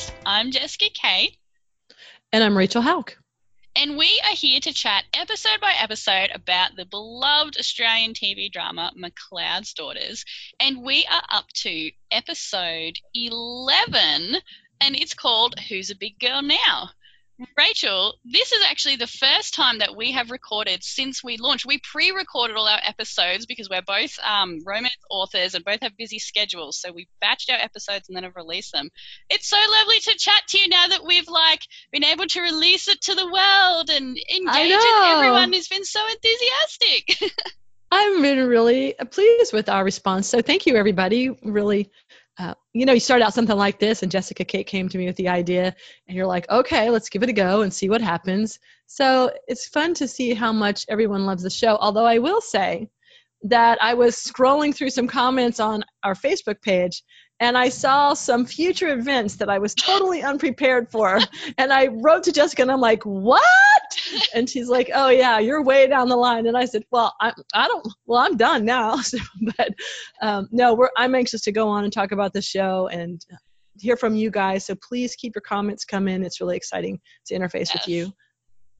podcast. I'm Jessica Kate. And I'm Rachel Hauck. And we are here to chat episode by episode about the beloved Australian TV drama McLeod's Daughters. And we are up to episode 11, and it's called Who's a Big Girl Now? Rachel, this is actually the first time that we have recorded since we launched. We pre recorded all our episodes because we're both um, romance authors and both have busy schedules. So we batched our episodes and then have released them. It's so lovely to chat to you now that we've like been able to release it to the world and engage with everyone who's been so enthusiastic. I've been really pleased with our response. So thank you, everybody. Really uh, you know, you start out something like this, and Jessica Kate came to me with the idea, and you're like, okay, let's give it a go and see what happens. So it's fun to see how much everyone loves the show. Although I will say that I was scrolling through some comments on our Facebook page, and I saw some future events that I was totally unprepared for. And I wrote to Jessica and I'm like, what? And she's like, oh yeah, you're way down the line. And I said, well, I, I don't, well, I'm done now. but um, no, we're, I'm anxious to go on and talk about the show and hear from you guys. So please keep your comments coming. It's really exciting to interface yes. with you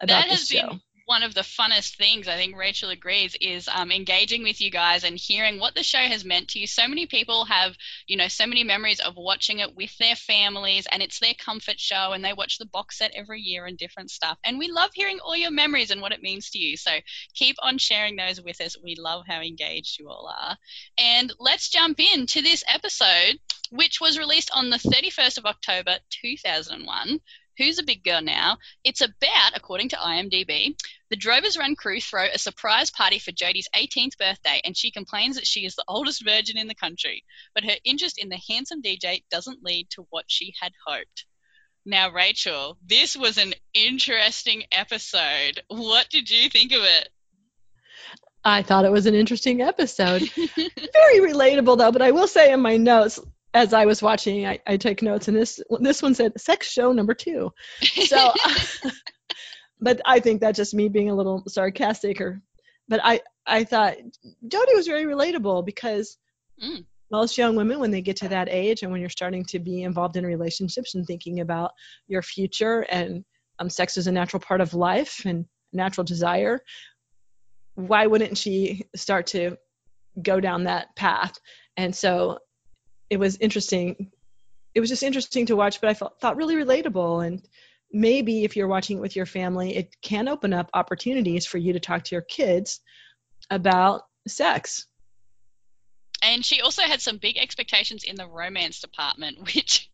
about that this show. Been- one of the funnest things, I think Rachel agrees, is um, engaging with you guys and hearing what the show has meant to you. So many people have, you know, so many memories of watching it with their families, and it's their comfort show, and they watch the box set every year and different stuff. And we love hearing all your memories and what it means to you. So keep on sharing those with us. We love how engaged you all are. And let's jump in to this episode, which was released on the 31st of October 2001 Who's a Big Girl Now? It's about, according to IMDb, the Drovers Run crew throw a surprise party for Jodie's 18th birthday, and she complains that she is the oldest virgin in the country. But her interest in the handsome DJ doesn't lead to what she had hoped. Now, Rachel, this was an interesting episode. What did you think of it? I thought it was an interesting episode. Very relatable, though, but I will say in my notes, as I was watching, I, I took notes, and this this one said "sex show number two. So, but I think that's just me being a little sarcastic, or but I I thought Jodie was very relatable because mm. most young women, when they get to that age, and when you're starting to be involved in relationships and thinking about your future, and um, sex is a natural part of life and natural desire, why wouldn't she start to go down that path? And so it was interesting. It was just interesting to watch, but I felt, thought really relatable. And maybe if you're watching it with your family, it can open up opportunities for you to talk to your kids about sex. And she also had some big expectations in the romance department, which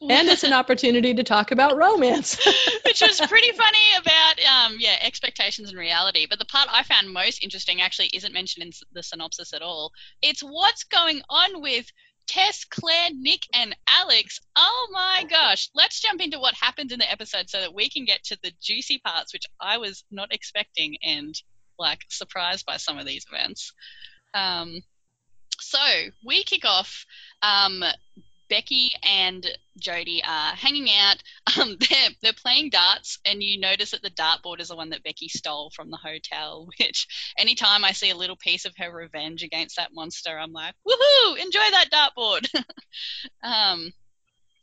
and it's an opportunity to talk about romance. Which was pretty funny about um, yeah expectations and reality. But the part i found most interesting actually isn't mentioned in the synopsis at all. It's what's going on with Tess, Claire, Nick, and Alex. Oh my gosh. Let's jump into what happens in the episode so that we can get to the juicy parts, which I was not expecting and like surprised by some of these events. Um, so we kick off. Um, Becky and Jodie are hanging out. Um, they're, they're playing darts, and you notice that the dartboard is the one that Becky stole from the hotel. Which, anytime I see a little piece of her revenge against that monster, I'm like, woohoo, enjoy that dartboard. um,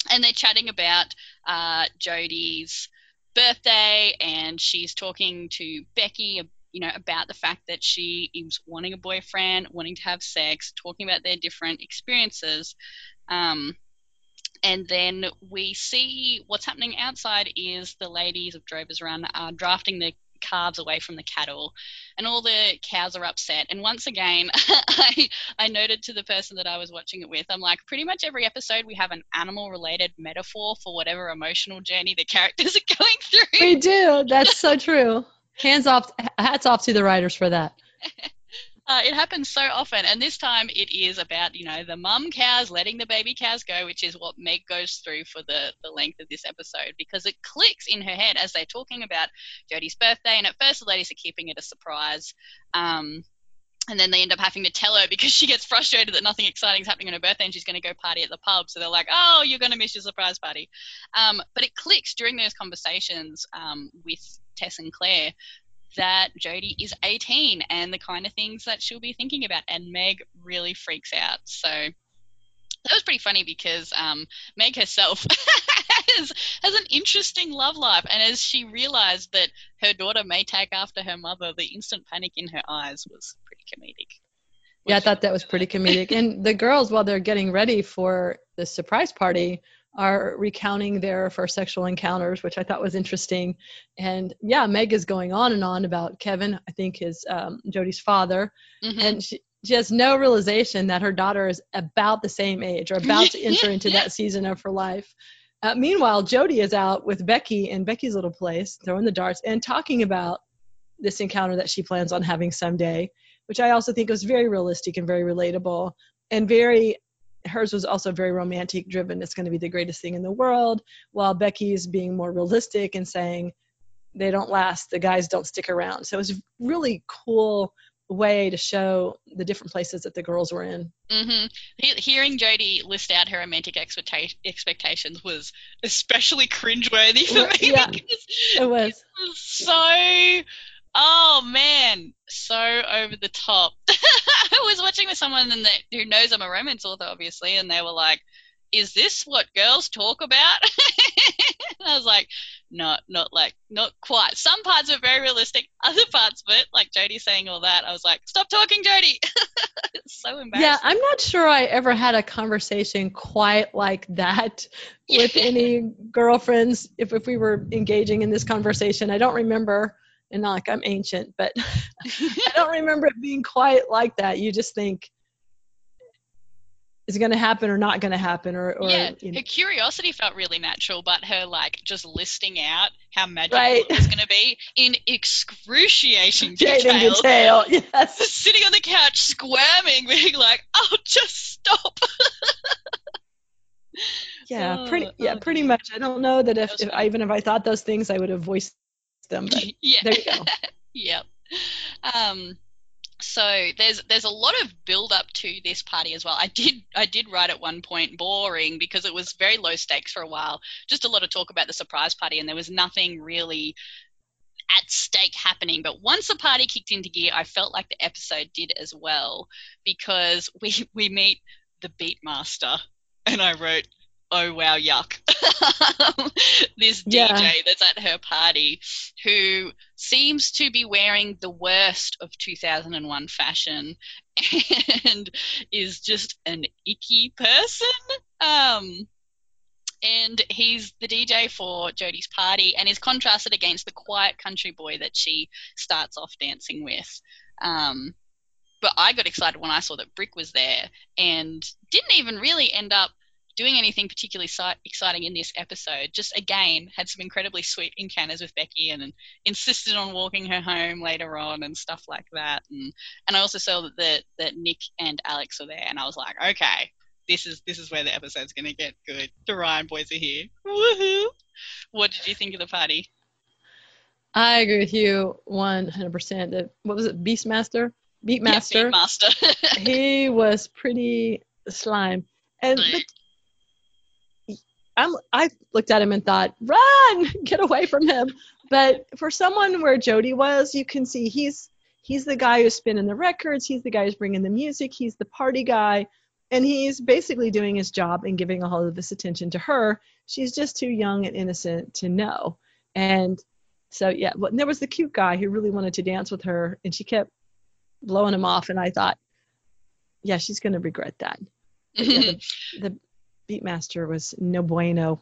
and they're chatting about uh, Jodie's birthday, and she's talking to Becky you know, about the fact that she is wanting a boyfriend, wanting to have sex, talking about their different experiences. Um, and then we see what's happening outside is the ladies of Drovers Run are drafting the calves away from the cattle and all the cows are upset. And once again I, I noted to the person that i was watching it with i'm like pretty much every episode we have an animal related metaphor for whatever emotional journey the characters are going through. We do. That's so true. Hands off hats off to the writers for that uh, it happens so often, and this time it is about you know the mum cows letting the baby cows go, which is what Meg goes through for the the length of this episode because it clicks in her head as they're talking about Jodie's birthday, and at first the ladies are keeping it a surprise. Um, and then they end up having to tell her because she gets frustrated that nothing exciting is happening on her birthday and she's going to go party at the pub. So they're like, oh, you're going to miss your surprise party. Um, but it clicks during those conversations um, with Tess and Claire that Jodie is 18 and the kind of things that she'll be thinking about. And Meg really freaks out. So that was pretty funny because um, Meg herself has, has an interesting love life. And as she realized that her daughter may take after her mother, the instant panic in her eyes was pretty comedic. Yeah, I thought that was pretty comedic. and the girls, while they're getting ready for the surprise party, are recounting their first sexual encounters, which I thought was interesting. And yeah, Meg is going on and on about Kevin, I think his um, Jodie's father, mm-hmm. and she, she has no realization that her daughter is about the same age or about to enter into that season of her life. Uh, meanwhile, Jodie is out with Becky in Becky's little place, throwing the darts and talking about this encounter that she plans on having someday, which I also think was very realistic and very relatable and very hers was also very romantic driven it's going to be the greatest thing in the world while becky's being more realistic and saying they don't last the guys don't stick around so it was a really cool way to show the different places that the girls were in. Mm-hmm. He- hearing Jodie list out her romantic expecta- expectations was especially cringeworthy for me. Yeah, it was. It was so. Oh man, so over the top. Watching with someone the, who knows I'm a romance author, obviously, and they were like, "Is this what girls talk about?" I was like, not not like not quite. Some parts are very realistic. Other parts of it, like Jodie saying all that, I was like, stop talking, Jodie. so embarrassing. Yeah, I'm not sure I ever had a conversation quite like that with any girlfriends. If if we were engaging in this conversation, I don't remember. And not like I'm ancient, but I don't remember it being quite like that. You just think, is it going to happen or not going to happen? Or, or yeah you know. her curiosity felt really natural but her like just listing out how magical right. it was going to be in excruciating detail, detail yes. Sitting on the couch squirming being like oh just stop. Yeah oh, pretty yeah oh, pretty much. I don't know that if, if I, even if i thought those things i would have voiced them but yeah there you go yep um so there's there's a lot of build up to this party as well. I did I did write at one point boring because it was very low stakes for a while. Just a lot of talk about the surprise party and there was nothing really at stake happening. But once the party kicked into gear, I felt like the episode did as well because we we meet the Beatmaster and I wrote oh wow yuck this yeah. dj that's at her party who seems to be wearing the worst of 2001 fashion and is just an icky person um and he's the DJ for Jodie's party and is contrasted against the quiet country boy that she starts off dancing with. Um, but I got excited when I saw that Brick was there and didn't even really end up doing anything particularly exciting in this episode. Just again had some incredibly sweet encounters with Becky and, and, insisted on walking her home later on and stuff like that. And and I also saw that the, that Nick and Alex were there, and I was like, okay, this is this is where the episode's going to get good. The Ryan boys are here. Woohoo! What did you think of the party? I agree with you 100%. The, what was it, Beastmaster? Beatmaster. Yeah, Beatmaster. he was pretty slime. And the, I'm, I looked at him and thought, run, get away from him. But for someone where Jodie was, you can see he's he's the guy who's spinning the records. He's the guy who's bringing the music. He's the party guy, and he's basically doing his job and giving all of this attention to her. She's just too young and innocent to know. And so yeah, but there was the cute guy who really wanted to dance with her, and she kept blowing him off. And I thought, yeah, she's going to regret that. Yeah, the, the, Beatmaster was no bueno.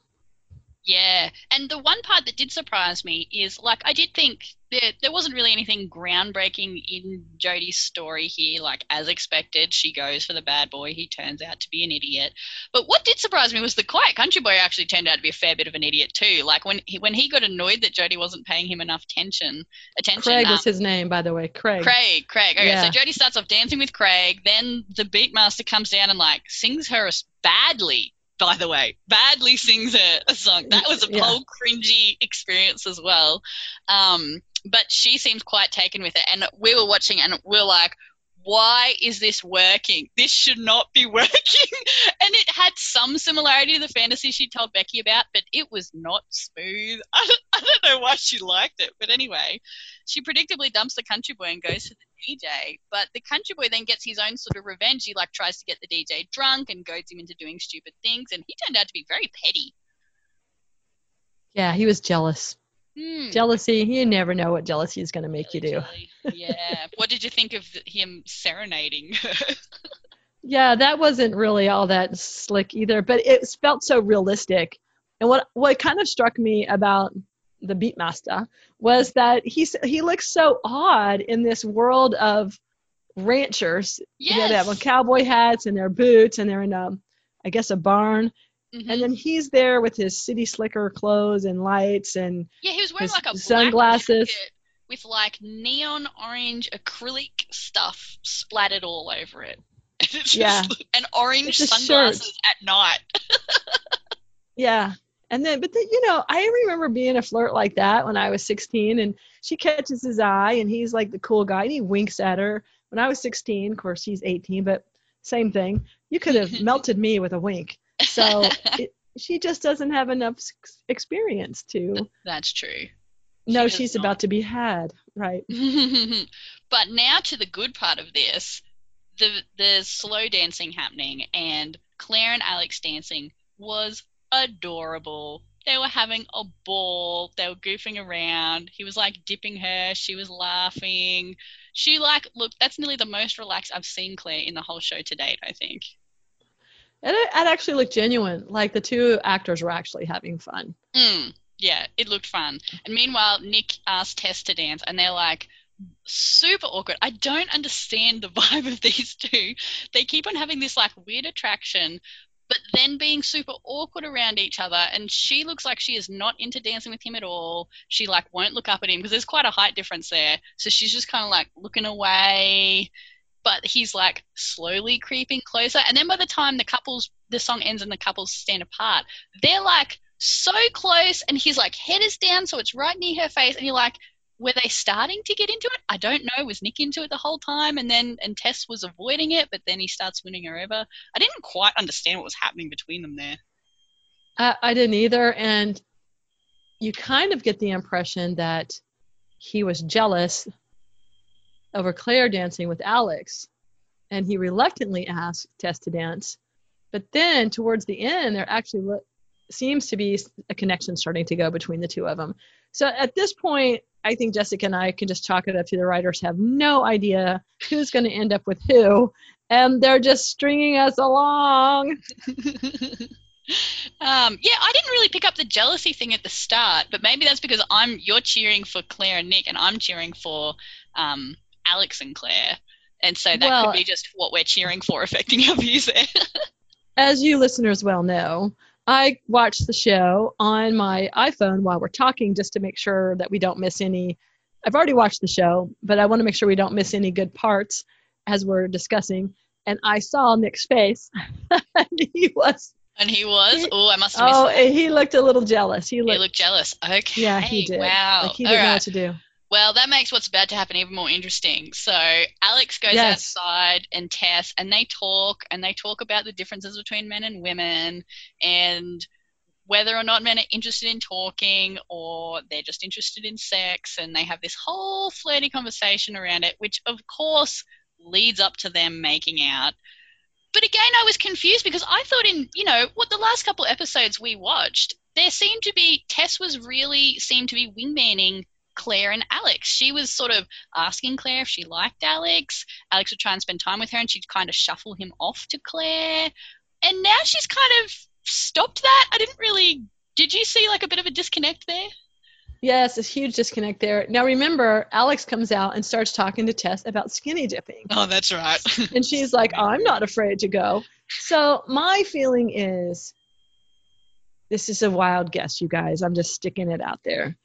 Yeah, and the one part that did surprise me is like I did think that there wasn't really anything groundbreaking in Jodie's story here. Like as expected, she goes for the bad boy. He turns out to be an idiot. But what did surprise me was the quiet country boy actually turned out to be a fair bit of an idiot too. Like when he, when he got annoyed that Jodie wasn't paying him enough attention. Attention. Craig um, was his name, by the way. Craig. Craig. Craig. Okay, yeah. so Jodie starts off dancing with Craig. Then the beatmaster comes down and like sings her badly by the way, badly sings a, a song. That was a yeah. whole cringy experience as well. Um, but she seems quite taken with it. And we were watching and we are like, why is this working? This should not be working. and it had some similarity to the fantasy she told Becky about, but it was not smooth. I don't, I don't know why she liked it, but anyway, she predictably dumps the country boy and goes to the DJ. But the country boy then gets his own sort of revenge. He like tries to get the DJ drunk and goads him into doing stupid things, and he turned out to be very petty. Yeah, he was jealous. Hmm. Jealousy, you never know what jealousy is going to make you do. Yeah. what did you think of him serenading? Yeah, that wasn't really all that slick either, but it felt so realistic. And what what kind of struck me about the Beatmaster was that he's he looks so odd in this world of ranchers. You know, they have on cowboy hats and their boots, and they're in a, I guess, a barn. Mhm. And then he's there with his city slicker clothes and lights, and yeah, he was wearing like a sunglasses. with like neon orange acrylic stuff splattered all over it. And it's just Yeah. and orange sunglasses shirt. at night. Yeah. And then, but then, you know, I remember being a flirt like that when I was 16, and she catches his eye, and he's like the cool guy, and he winks at her. When I was 16, of course, he's 18, but same thing. You could have melted me with a wink. So it, she just doesn't have enough experience to That's true. know does she's not. about to be had. Right. but now to the good part of this, the the slow dancing happening and Claire and Alex dancing was adorable. They were having a ball. They were goofing around. He was like dipping her. She was laughing. She like look. That's nearly the most relaxed I've seen Claire in the whole show to date. I think. And it, it actually looked genuine. Like the two actors were actually having fun. Mm, yeah, it looked fun. And meanwhile, Nick asked Tess to dance, and they're like super awkward. I don't understand the vibe of these two. They keep on having this like weird attraction, but then being super awkward around each other. And she looks like she is not into dancing with him at all. She like won't look up at him because there's quite a height difference there. So she's just kind of like looking away. But he's like slowly creeping closer. And then by the time the couples, the song ends and the couples stand apart, they're like so close and he's like head is down so it's right near her face. And you're like were they starting to get into it? I don't know. Was nick into it the whole time? And then and tess was avoiding it but then he starts winning her over. I didn't quite understand what was happening between them there. I, I didn't either. And you kind of get the impression that he was jealous over Claire dancing with Alex. And he reluctantly asked Tess to dance. But then towards the end, there actually lo- seems to be a connection starting to go between the two of them. So at this point, I think Jessica and I can just chalk it up to the writers have no idea who's going to end up with who. And they're just stringing us along. um, yeah i didn't really pick up the jealousy thing at the start but maybe that's because i'm you're cheering for claire and nick and i'm cheering for um, alex and claire and so that Well- could be just what we're cheering for affecting our views there as you listeners well know, I watch the show on my iPhone while we're talking just to make sure that we don't miss any. I've already watched the show, but I want to make sure we don't miss any good parts as we're discussing. And I saw Nick's face. and he was, and he was oh i must have missed oh, that. he looked a little jealous. He he looked, looked jealous okay yeah, he did. wow Like he didn't know what to do. Well, that makes what's about to happen even more interesting. So Alex goes Yes. outside and Tess, and they talk, and they talk about the differences between men and women, and whether or not men are interested in talking or they're just interested in sex, and they have this whole flirty conversation around it, which of course leads up to them making out. But again, I was confused because I thought in, you know, what the last couple episodes we watched, there seemed to be Tess was really seemed to be wingmaning Claire and Alex. She was sort of asking Claire if she liked Alex. Alex would try and spend time with her and she'd kind of shuffle him off to Claire. And now she's kind of stopped that. I didn't really. Did you see like a bit of a disconnect there? Yes, a huge disconnect there. Now remember, Alex comes out and starts talking to Tess about skinny dipping. Oh, that's right. And she's like, I'm not afraid to go. So my feeling is this is a wild guess, you guys. I'm just sticking it out there.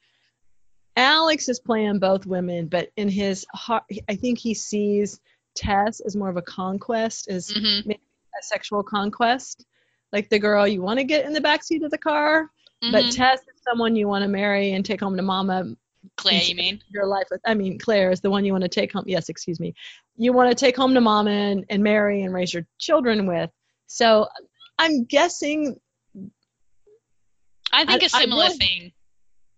Alex is playing both women, but in his heart, I think he sees Tess as more of a conquest, as hmm a sexual conquest. Like the girl you want to get in the backseat of the car, Mm-hmm. but Tess is someone you want to marry and take home to mama Claire, you mean? your life with. I mean, Claire is the one you want to take home. Yes, excuse me. You want to take home to mama and, and marry and raise your children with. So I'm guessing, I think I- a similar really- thing.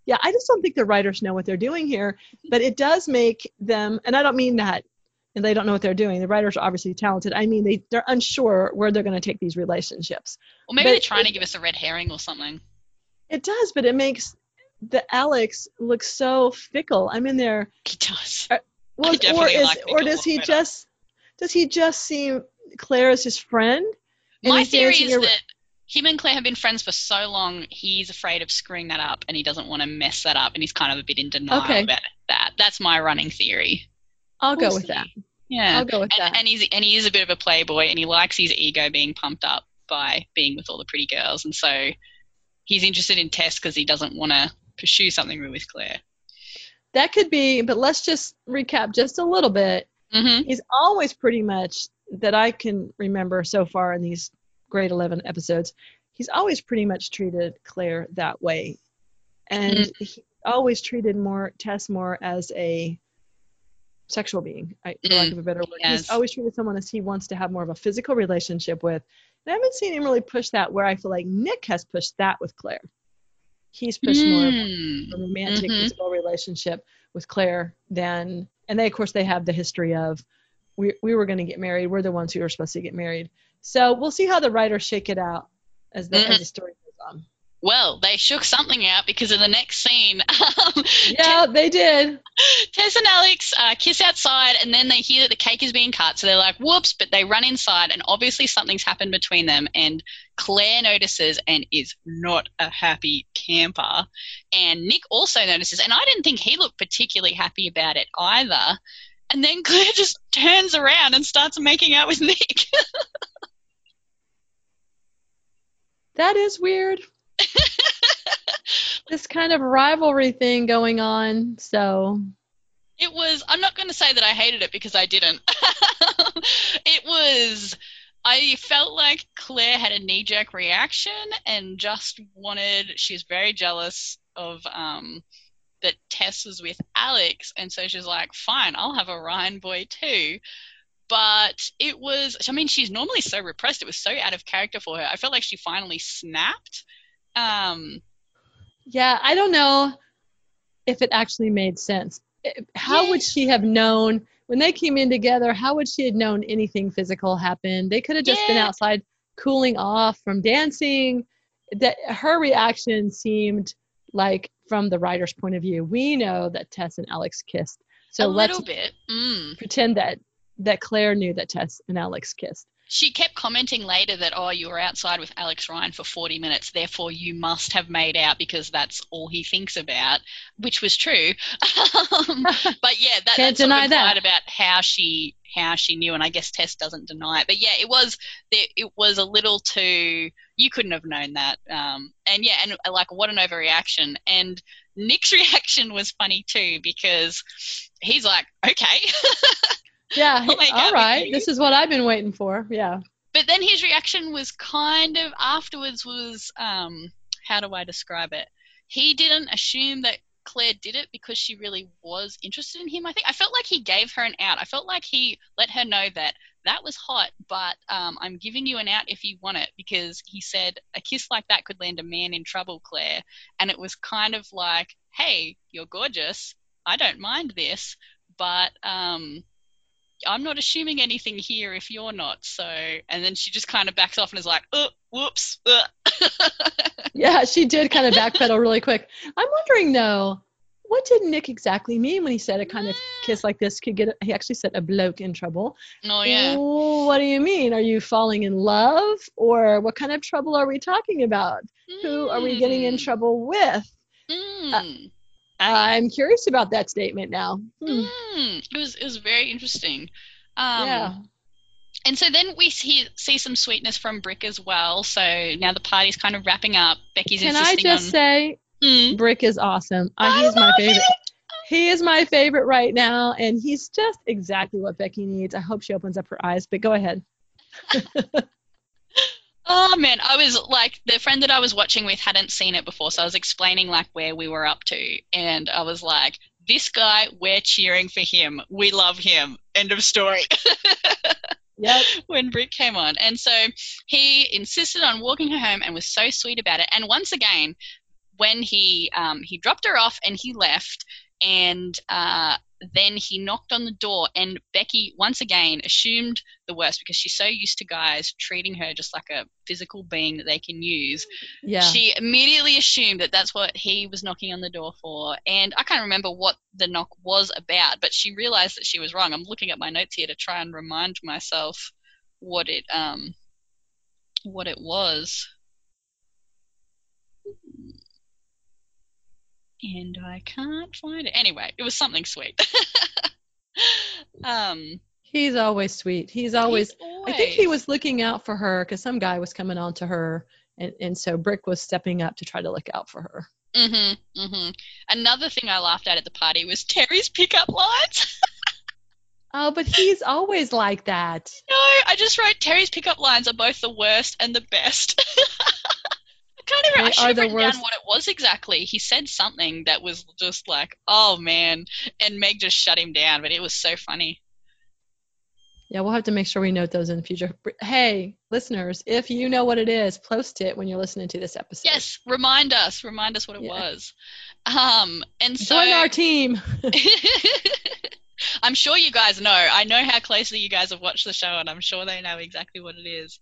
Yeah, I just don't think the writers know what they're doing here, but it does make them, and I don't mean that, and they don't know what they're doing. The writers are obviously talented. I mean, they, they're unsure where they're going to take these relationships. Or maybe but they're trying to give us a red herring or something. It does, but it makes the Alex look so fickle. I'm in there. He does. Uh, well, or is like or does he just does he just seem Claire as his friend? My theory is that him and Claire have been friends for so long, he's afraid of screwing that up and he doesn't want to mess that up and he's kind of a bit in denial Okay. about that. That's my running theory. I'll go We'll with see. that. Yeah. I'll go with and, that. and he's and he is a bit of a playboy and he likes his ego being pumped up by being with all the pretty girls and so he's interested in Tess because he doesn't want to pursue something with Claire. that could be, but let's just recap just a little bit. Mm-hmm. He's always pretty much that I can remember so far in these grade 11 episodes. He's always pretty much treated Claire that way. And Mm. he always treated more Tess more as a sexual being, I, for lack Mm, of a better word. yes. He's always treated someone as he wants to have more of a physical relationship with. And I haven't seen him really push that where I feel like Nick has pushed that with Claire. He's pushed more of Mm. a romantic Mhm. physical relationship with Claire than and they of course they have the history of we we were going to get married we're the ones who were supposed to get married so we'll see how the writers shake it out as the Mhm. as the story goes on Well, they shook something out because in the next scene, um, yeah they did Tess and Alex uh, kiss outside, and then they hear that the cake is being cut. So they're like, "Whoops!" But they run inside, and obviously something's happened between them. And Claire notices and is not a happy camper. And Nick also notices, and I didn't think he looked particularly happy about it either. And then Claire just turns around and starts making out with Nick. that is weird this kind of rivalry thing going on so It was. I'm not going to say that I hated it because I didn't. it was. I felt like Claire had a knee jerk reaction and just wanted. She's very jealous of um, that Tess was with Alex, and so she's like, "Fine, I'll have a Ryan boy too." But it was. I mean, she's normally so repressed. It was so out of character for her. I felt like she finally snapped. Um, yeah i don't know if it actually made sense how Yeah. would she have known when they came in together how would she have known anything physical happened they could have just been outside cooling off from dancing that her reaction seemed like from the writer's point of view we know that tess and alex kissed so a let's little bit. Mm. pretend that that claire knew that tess and alex kissed She kept commenting later that, oh, you were outside with Alex Ryan for 40 minutes, therefore you must have made out because that's all he thinks about, which was true. um, but yeah, that, Can't that's deny that. about how she how she knew, and I guess Tess doesn't deny it. But yeah, it was it, it was a little too. You couldn't have known that. Um, and yeah, and uh, like what an overreaction. And Nick's reaction was funny too because he's like, okay. yeah Oh God, all right this is what i've been waiting for yeah but then his reaction was kind of afterwards was um how do I describe it? He didn't assume that Claire did it because she really was interested in him. I think I felt like he gave her an out. I felt like he let her know that that was hot, but um, I'm giving you an out if you want it because he said a kiss like that could land a man in trouble, Claire. And it was kind of like, hey, you're gorgeous. I don't mind this, but um, I'm not assuming anything here if you're not. So, and then she just kind of backs off and is like, oh, whoops. uh." Yeah, she did kind of backpedal really quick. I'm wondering though, what did Nick exactly mean when he said a kind of kiss like this could get? He actually said a bloke in trouble. oh, yeah. Ooh, what do you mean? Are you falling in love, or what kind of trouble are we talking about? Who are we getting in Mm, trouble with? mm, I'm curious about that statement now. Hmm. mm. It was it was very interesting. Um, yeah, And so then we see see some sweetness from Brick as well. So now the party's kind of wrapping up. Becky's can I just on. say, Mm. Brick is awesome. Uh, he's my favorite. it! He is my favorite right now, and he's just exactly what Becky needs. I hope she opens up her eyes. But go ahead. Oh man, I was like the friend that I was watching with hadn't seen it before, so I was explaining like where we were up to, and I was like, "This guy, we're cheering for him. We love him." End of story. Yep. when Brick came on, and so he insisted on walking her home and was so sweet about it. And once again, when he um, he dropped her off and he left, and uh, then he knocked on the door, and Becky once again assumed the worst because she's so used to guys treating her just like a physical being that they can use. Yeah. She immediately assumed that that's what he was knocking on the door for. And I can't remember what the knock was about, but she realized that she was wrong. I'm looking at my notes here to try and remind myself what it um what it was. And I can't find it. Anyway, it was something sweet. um He's always sweet. He's always, he's always I think he was looking out for her because some guy was coming on to her. And, and so Brick was stepping up to try to look out for her. Mhm. Mhm. Another thing I laughed at at the party was Terry's pickup lines. Oh, but he's always like that. no, I just wrote Terry's pickup lines are both the worst and the best. I can't even. They I should have written down what it was exactly. He said something that was just like, "Oh man," and Meg just shut him down. But it was so funny. Yeah, we'll have to make sure we note those in the future. Hey, listeners, if you know what it is, post it when you're listening to this episode. Yes, remind us. Remind us what it Yeah. was. Um, and so Join our team. I'm sure you guys know. I know how closely you guys have watched the show, and I'm sure they know exactly what it is.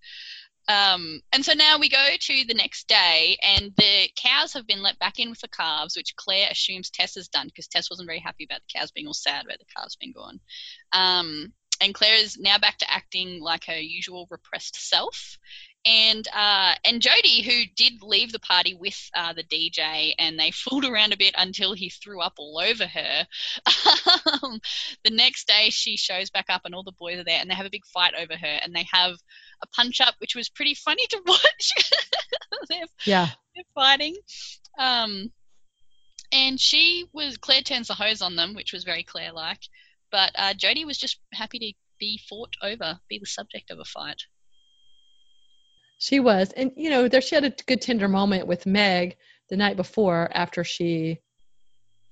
Um, and so now we go to the next day, and the cows have been let back in with the calves, which Claire assumes Tess has done because Tess wasn't very happy about the cows being all sad about the calves being gone. Um, and Claire is now back to acting like her usual repressed self. And uh, and Jodie, who did leave the party with uh, the DJ, and they fooled around a bit until he threw up all over her. um, the next day, she shows back up, and all the boys are there, and they have a big fight over her, and they have a punch up, which was pretty funny to watch. they're, yeah. they're fighting. Um, and she was Claire turns the hose on them, which was very Claire like. But uh, Jodie was just happy to be fought over, be the subject of a fight. She was. And, you know, there she had a good tender moment with Meg the night before after she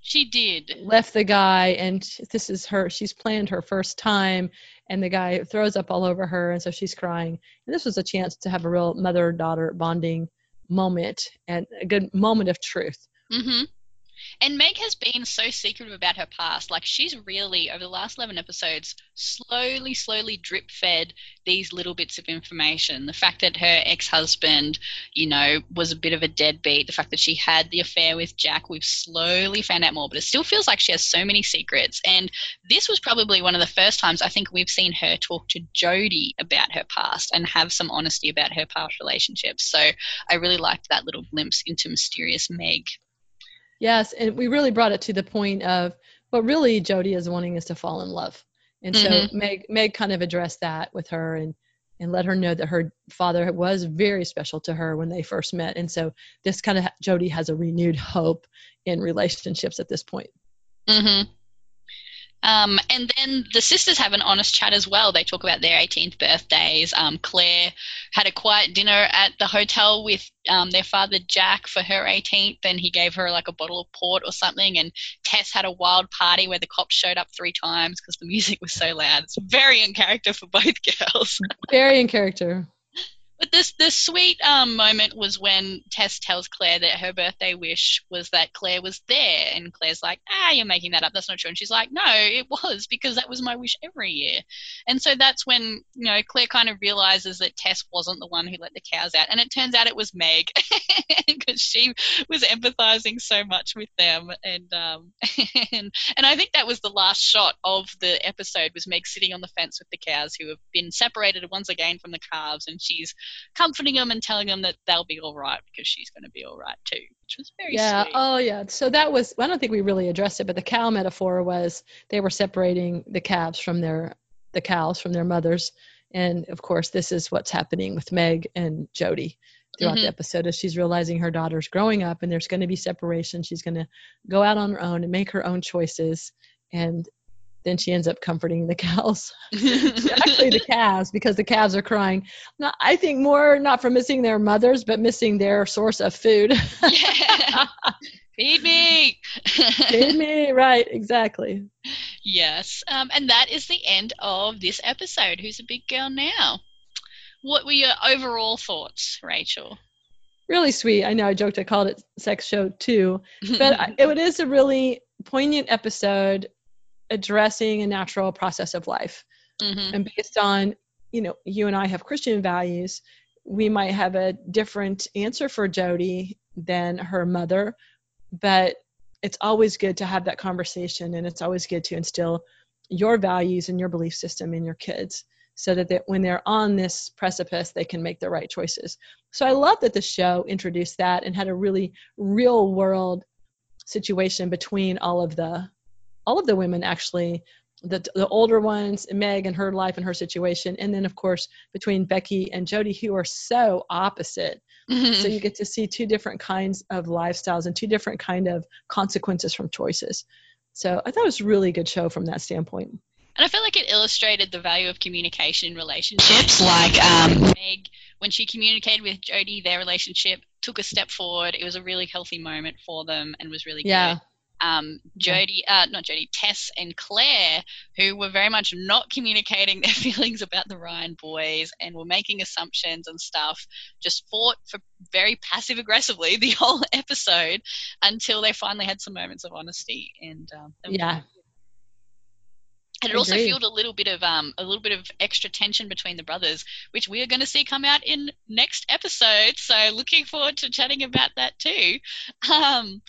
She did. left the guy and this is her she's planned her first time and the guy throws up all over her and so she's crying. And this was a chance to have a real mother daughter bonding moment and a good moment of truth. Hmm And Meg has been so secretive about her past. Like she's really, over the last eleven episodes, slowly, slowly drip fed these little bits of information. The fact that her ex-husband, you know, was a bit of a deadbeat. The fact that she had the affair with Jack. We've slowly found out more, but it still feels like she has so many secrets. And this was probably one of the first times I think we've seen her talk to Jodie about her past and have some honesty about her past relationships. So I really liked that little glimpse into mysterious Meg. Yes and we really brought it to the point of what really jodie is wanting is to fall in love. And so Mhm. meg meg kind of addressed that with her and and let her know that her father was very special to her when they first met. And so this kind of jodie has a renewed hope in relationships at this point. Hmm Um, and then the sisters have an honest chat as well. They talk about their 18th birthdays. Um, Claire had a quiet dinner at the hotel with um, their father Jack for her 18th, and he gave her like a bottle of port or something. And Tess had a wild party where the cops showed up three times because the music was so loud. It's very in character for both girls. very in character But this the sweet um, moment was when Tess tells Claire that her birthday wish was that Claire was there, and Claire's like, "Ah, you're making that up. That's not true." And she's like, "No, it was because that was my wish every year." And so that's when you know Claire kind of realizes that Tess wasn't the one who let the cows out, and it turns out it was Meg because she was empathizing so much with them, and um, and and I think that was the last shot of the episode was Meg sitting on the fence with the cows who have been separated once again from the calves, and she's comforting them and telling them that they'll be all right because she's going to be all right too, which was very yeah sweet. oh yeah so that was i don't think we really addressed it but the cow metaphor was they were separating the calves from their the cows from their mothers and of course this is what's happening with meg and jodie throughout Mhm. the episode as she's realizing her daughter's growing up and there's going to be separation she's going to go out on her own and make her own choices and then she ends up comforting the cows actually the calves because the calves are crying not, i think more not from missing their mothers but missing their source of food yeah. Feed me. Feed me, right, exactly. yes. Um, and that is the end of this episode. Who's a big girl now? What were your overall thoughts, Rachel? Really sweet. I know I joked I called it sex show too, but it is a really poignant episode. Addressing a natural process of life. Mhm. And based on, you know, you and I have Christian values, we might have a different answer for Jodie than her mother, but it's always good to have that conversation and it's always good to instill your values and your belief system in your kids so that they, when they're on this precipice they can make the right choices so i love that the show introduced that and had a really real world situation between all of the all of the women actually the the older ones meg and her life and her situation and then of course between becky and jodie who are so opposite so you get to see two different kinds of lifestyles and two different kind of consequences from choices so i thought it was a really good show from that standpoint And I feel like it illustrated the value of communication in relationships. Like um, Meg, when she communicated with Jodie, their relationship took a step forward. It was a really healthy moment for them and was really yeah good. Um, Jodie, uh, not Jodie, Tess and Claire, who were very much not communicating their feelings about the Ryan boys and were making assumptions and stuff, just fought for very passive aggressively the whole episode until they finally had some moments of honesty. And um, yeah and it also fueled a little bit of um, a little bit of extra tension between the brothers, which we are going to see come out in next episode. So looking forward to chatting about that too. Um,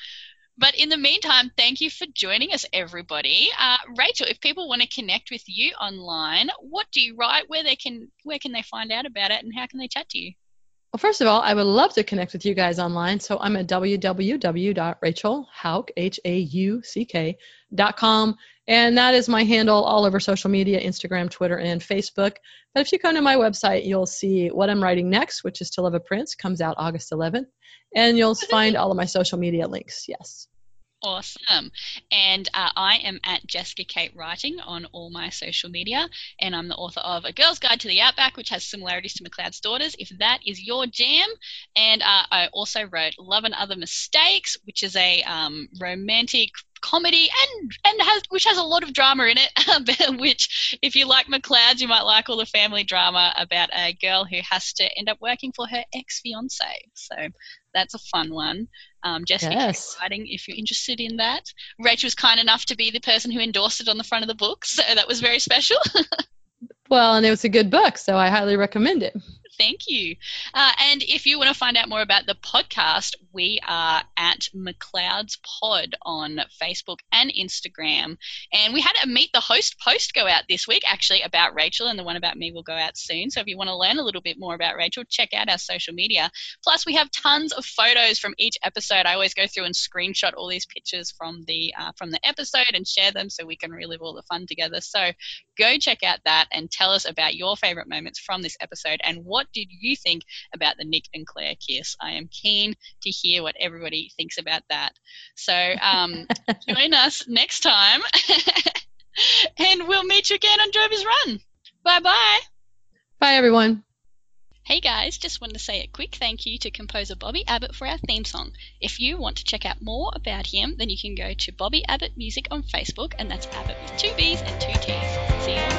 but in the meantime, thank you for joining us, everybody. Uh, Rachel, if people want to connect with you online, what do you write? Where they can where can they find out about it, and how can they chat to you? Well, first of all, I would love to connect with you guys online. So I'm at www.rachelhauck, H-A-U-C-K, dot com. And that is my handle all over social media, Instagram, Twitter, and Facebook. But if you come to my website, you'll see what I'm writing next, which is To Love a Prince, comes out August 11th. And you'll find all of my social media links. Yes. Awesome. And uh, I am at Jessica Kate Writing on all my social media, and I'm the author of A Girl's Guide to the Outback, which has similarities to McLeod's Daughters, if that is your jam. And uh, I also wrote Love and Other Mistakes, which is a um, romantic comedy and and has which has a lot of drama in it which if you like McLeod's you might like all the family drama about a girl who has to end up working for her ex-fiance so that's a fun one um, Jessica Yes. exciting if you're interested in that. Rachel was kind enough to be the person who endorsed it on the front of the book, so that was very special. Well, and it was a good book, so I highly recommend it. Thank you. Uh, and if you want to find out more about the podcast, we are at McLeod's Pod on Facebook and Instagram. And we had a Meet the Host post go out this week, actually, about Rachel, and the one about me will go out soon. So if you want to learn a little bit more about Rachel, check out our social media. Plus, we have tons of photos from each episode. I always go through and screenshot all these pictures from the uh, from the episode and share them so we can relive all the fun together. So go check out that and tell us about your favorite moments from this episode and what did you think about the Nick and Claire kiss? I am keen to hear what everybody thinks about that. So um, join us next time and we'll meet you again on Drover's Run. Bye bye. Bye, everyone. Hey guys, just wanted to say a quick thank you to composer Bobby Abbott for our theme song. If you want to check out more about him, then you can go to Bobby Abbott Music on Facebook, and that's Abbott with two B's and two T's.